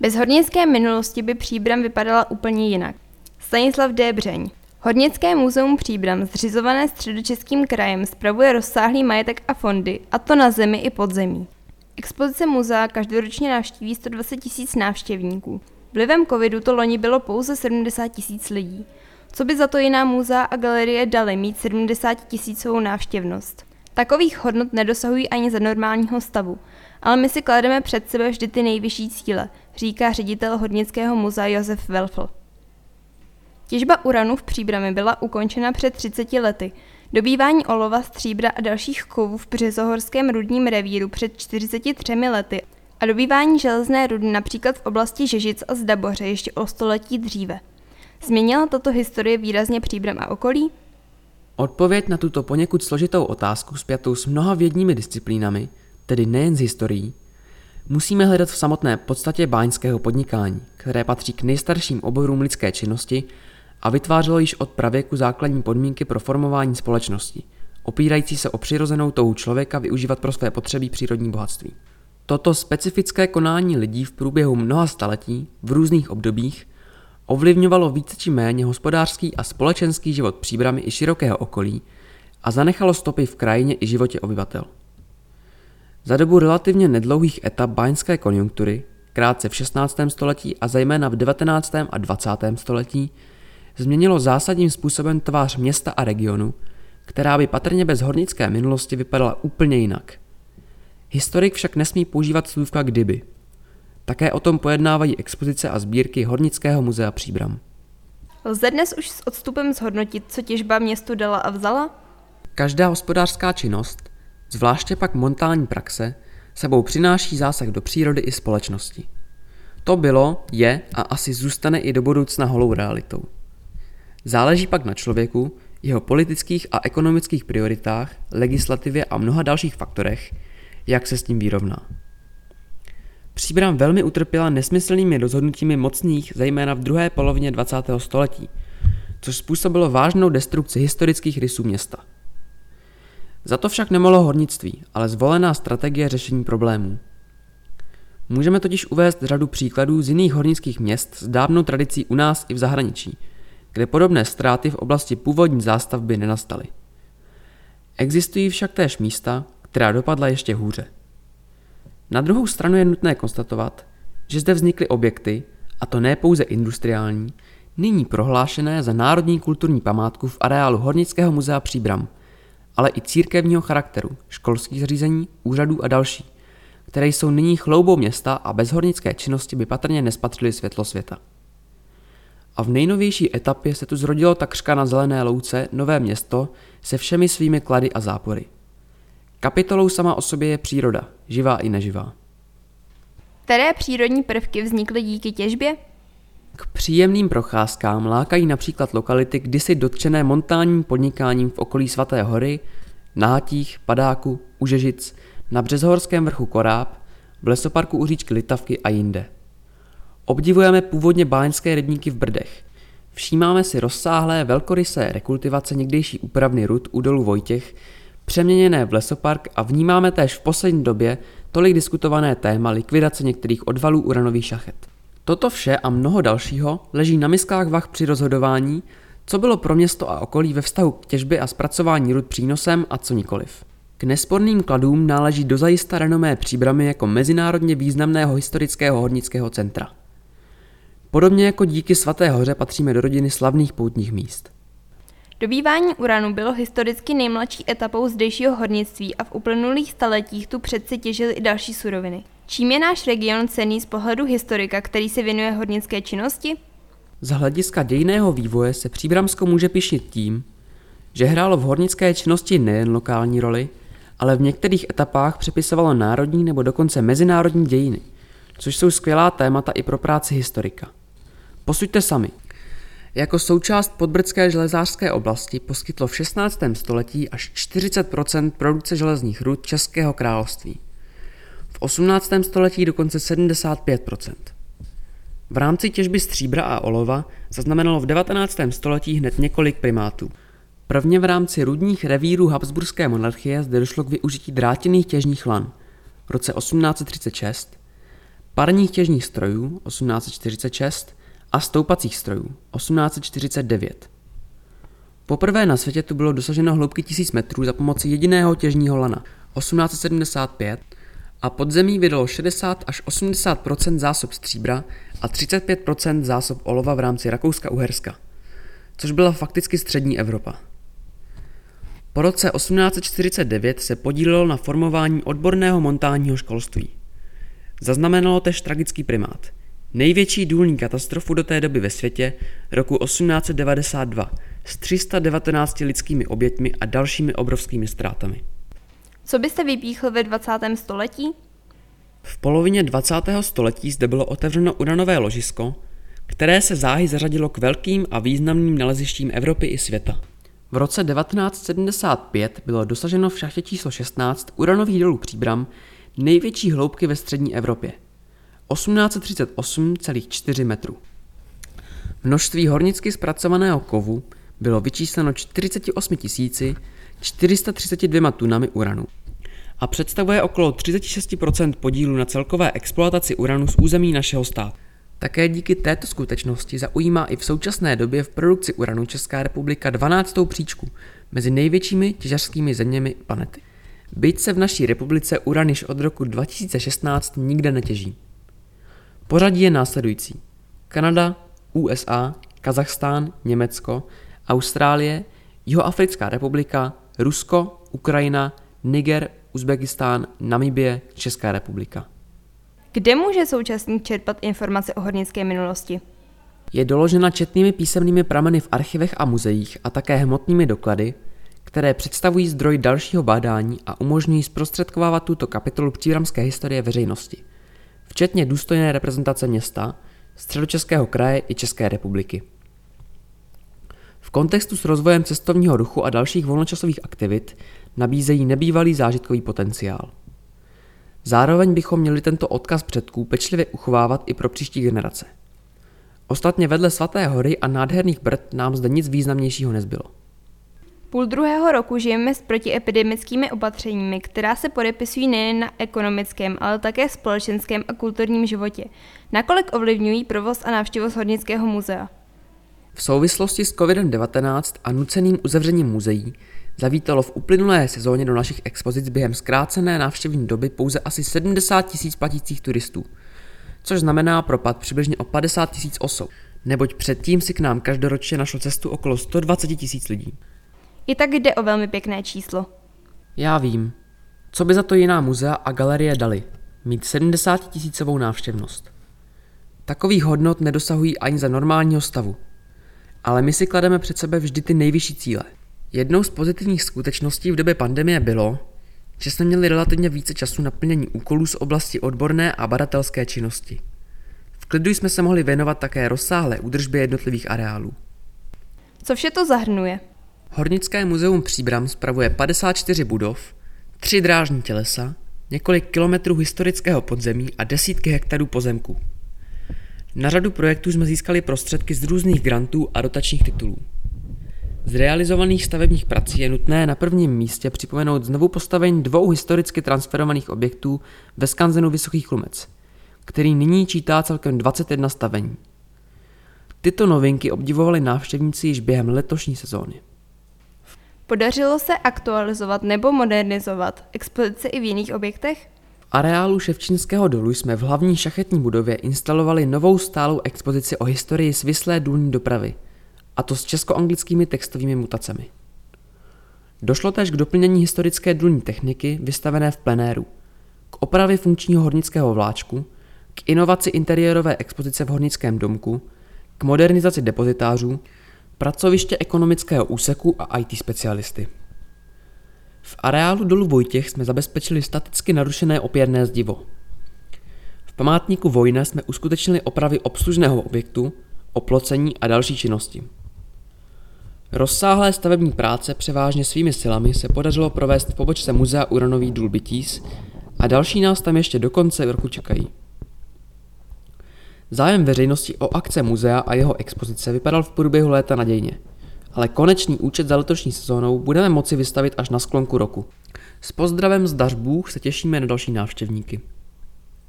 Bez hornické minulosti by Příbram vypadala úplně jinak. Stanislav Débřeň. Hornické muzeum Příbram, zřizované středočeským krajem, spravuje rozsáhlý majetek a fondy, a to na zemi i pod zemí. Expozice muzea každoročně navštíví 120 tisíc návštěvníků. Vlivem covidu to loni bylo pouze 70 tisíc lidí. Co by za to jiná muzea a galerie dali mít 70 tisícovou návštěvnost? Takových hodnot nedosahují ani za normálního stavu, ale my si klademe před sebe vždy ty nejvyšší cíle, říká ředitel Hodnického muzea Josef Welfl. Těžba uranu v Příbrami byla ukončena před 30 lety. Dobývání olova, stříbra a dalších kovů v Březohorském rudním revíru před 43 lety a dobývání železné rudy například v oblasti Žežic a Zdaboře ještě o století dříve. Změnila tato historie výrazně Příbram a okolí? Odpověď na tuto poněkud složitou otázku spjatou s mnoha vědními disciplínami, tedy nejen z historií, musíme hledat v samotné podstatě báňského podnikání, které patří k nejstarším oborům lidské činnosti a vytvářelo již od pravěku základní podmínky pro formování společnosti, opírající se o přirozenou touhu člověka využívat pro své potřeby přírodní bohatství. Toto specifické konání lidí v průběhu mnoha staletí, v různých obdobích, ovlivňovalo více či méně hospodářský a společenský život příbramy i širokého okolí a zanechalo stopy v krajině i životě obyvatel. Za dobu relativně nedlouhých etap báňské konjunktury, krátce v 16. století a zejména v 19. a 20. století, změnilo zásadním způsobem tvář města a regionu, která by patrně bez hornické minulosti vypadala úplně jinak. Historik však nesmí používat slůvka kdyby. Také o tom pojednávají expozice a sbírky Hornického muzea Příbram. Lze dnes už s odstupem zhodnotit, co těžba městu dala a vzala? Každá hospodářská činnost, zvláště pak montální praxe, sebou přináší zásah do přírody i společnosti. To bylo, je a asi zůstane i do budoucna holou realitou. Záleží pak na člověku, jeho politických a ekonomických prioritách, legislativě a mnoha dalších faktorech, jak se s tím vyrovná. Příbram velmi utrpěla nesmyslnými rozhodnutími mocných, zejména v druhé polovině 20. století, což způsobilo vážnou destrukci historických rysů města. Za to však nemohlo hornictví, ale zvolená strategie řešení problémů. Můžeme totiž uvést řadu příkladů z jiných hornických měst s dávnou tradicí u nás i v zahraničí, kde podobné ztráty v oblasti původní zástavby nenastaly. Existují však též místa, která dopadla ještě hůře. Na druhou stranu je nutné konstatovat, že zde vznikly objekty, a to ne pouze industriální, nyní prohlášené za národní kulturní památku v areálu Hornického muzea Příbram, ale i církevního charakteru, školských zařízení, úřadů a další, které jsou nyní chloubou města a bez hornické činnosti by patrně nespatřili světlo světa. A v nejnovější etapě se tu zrodilo takřka na zelené louce nové město se všemi svými klady a zápory – Kapitolou sama o sobě je příroda, živá i neživá. Které přírodní prvky vznikly díky těžbě? K příjemným procházkám lákají například lokality kdysi dotčené montánním podnikáním v okolí Svaté hory, Nátích, Padáku, Užežic, na Březhorském vrchu Koráb, v lesoparku u říčky Litavky a jinde. Obdivujeme původně báňské rybníky v Brdech. Všímáme si rozsáhlé velkorysé rekultivace někdejší úpravny rud u dolu Vojtěch, přeměněné v lesopark a vnímáme též v poslední době tolik diskutované téma likvidace některých odvalů uranových šachet. Toto vše a mnoho dalšího leží na miskách vah při rozhodování, co bylo pro město a okolí ve vztahu k těžbě a zpracování rud přínosem a co nikoliv. K nesporným kladům náleží dozajista renomé příbramy jako mezinárodně významného historického hornického centra. Podobně jako díky Svaté hoře patříme do rodiny slavných poutních míst. Dobývání uranu bylo historicky nejmladší etapou zdejšího hornictví a v uplynulých staletích tu přeci těžili i další suroviny. Čím je náš region cený z pohledu historika, který se věnuje hornické činnosti? Z hlediska dějného vývoje se Příbramsko může pišnit tím, že hrálo v hornické činnosti nejen lokální roli, ale v některých etapách přepisovalo národní nebo dokonce mezinárodní dějiny, což jsou skvělá témata i pro práci historika. Posuďte sami, jako součást podbrdské železářské oblasti poskytlo v 16. století až 40% produkce železných rud Českého království. V 18. století dokonce 75% V rámci těžby stříbra a olova zaznamenalo v 19. století hned několik primátů. Prvně v rámci rudních revírů Habsburské monarchie zde došlo k využití drátěných těžních lan v roce 1836, parních těžních strojů 1846 a stoupacích strojů 1849. Poprvé na světě tu bylo dosaženo hloubky 1000 metrů za pomoci jediného těžního lana 1875 a podzemí vydalo 60 až 80% zásob stříbra a 35% zásob olova v rámci Rakouska-Uherska, což byla fakticky střední Evropa. Po roce 1849 se podílelo na formování odborného montánního školství. Zaznamenalo tež tragický primát. Největší důlní katastrofu do té doby ve světě roku 1892 s 319 lidskými oběťmi a dalšími obrovskými ztrátami. Co byste vypíchl ve 20. století? V polovině 20. století zde bylo otevřeno uranové ložisko, které se záhy zařadilo k velkým a významným nalezištím Evropy i světa. V roce 1975 bylo dosaženo v šachtě číslo 16 uranových dolů Příbram největší hloubky ve střední Evropě. 1838,4 metrů. Množství hornicky zpracovaného kovu bylo vyčísleno 48 432 tunami uranu a představuje okolo 36% podílu na celkové exploataci uranu z území našeho státu. Také díky této skutečnosti zaujímá i v současné době v produkci uranu Česká republika 12. příčku mezi největšími těžařskými zeměmi planety. Byť se v naší republice uran již od roku 2016 nikde netěží. Pořadí je následující. Kanada, USA, Kazachstán, Německo, Austrálie, Jihoafrická republika, Rusko, Ukrajina, Niger, Uzbekistán, Namibie, Česká republika. Kde může současník čerpat informace o hornické minulosti? Je doložena četnými písemnými prameny v archivech a muzeích a také hmotnými doklady, které představují zdroj dalšího bádání a umožňují zprostředkovávat tuto kapitolu příramské historie veřejnosti, včetně důstojné reprezentace města, středočeského kraje i České republiky. V kontextu s rozvojem cestovního ruchu a dalších volnočasových aktivit nabízejí nebývalý zážitkový potenciál. Zároveň bychom měli tento odkaz předků pečlivě uchovávat i pro příští generace. Ostatně vedle Svaté hory a nádherných brd nám zde nic významnějšího nezbylo. Půl druhého roku žijeme s protiepidemickými opatřeními, která se podepisují nejen na ekonomickém, ale také společenském a kulturním životě. Nakolik ovlivňují provoz a návštěvost Hornického muzea? V souvislosti s COVID-19 a nuceným uzavřením muzeí zavítalo v uplynulé sezóně do našich expozic během zkrácené návštěvní doby pouze asi 70 tisíc platících turistů, což znamená propad přibližně o 50 tisíc osob, neboť předtím si k nám každoročně našlo cestu okolo 120 tisíc lidí. I tak jde o velmi pěkné číslo. Já vím. Co by za to jiná muzea a galerie dali? Mít 70 tisícovou návštěvnost. Takových hodnot nedosahují ani za normálního stavu. Ale my si klademe před sebe vždy ty nejvyšší cíle – Jednou z pozitivních skutečností v době pandemie bylo, že jsme měli relativně více času na plnění úkolů z oblasti odborné a badatelské činnosti. V klidu jsme se mohli věnovat také rozsáhlé údržbě jednotlivých areálů. Co vše to zahrnuje? Hornické muzeum Příbram spravuje 54 budov, tři drážní tělesa, několik kilometrů historického podzemí a desítky hektarů pozemků. Na řadu projektů jsme získali prostředky z různých grantů a dotačních titulů. Z realizovaných stavebních prací je nutné na prvním místě připomenout znovu postavení dvou historicky transferovaných objektů ve skanzenu Vysokých Lumec, který nyní čítá celkem 21 stavení. Tyto novinky obdivovali návštěvníci již během letošní sezóny. Podařilo se aktualizovat nebo modernizovat expozice i v jiných objektech? V areálu Ševčínského dolu jsme v hlavní šachetní budově instalovali novou stálou expozici o historii svislé důlní dopravy – a to s česko-anglickými textovými mutacemi. Došlo též k doplnění historické důlní techniky vystavené v plenéru, k opravě funkčního hornického vláčku, k inovaci interiérové expozice v hornickém domku, k modernizaci depozitářů, pracoviště ekonomického úseku a IT specialisty. V areálu dolu Vojtěch jsme zabezpečili staticky narušené opěrné zdivo. V památníku Vojna jsme uskutečnili opravy obslužného objektu, oplocení a další činnosti. Rozsáhlé stavební práce převážně svými silami se podařilo provést v pobočce muzea Uranový důl Bytís a další nás tam ještě do konce roku čekají. Zájem veřejnosti o akce muzea a jeho expozice vypadal v průběhu léta nadějně, ale konečný účet za letošní sezónou budeme moci vystavit až na sklonku roku. S pozdravem z Dařbůh se těšíme na další návštěvníky.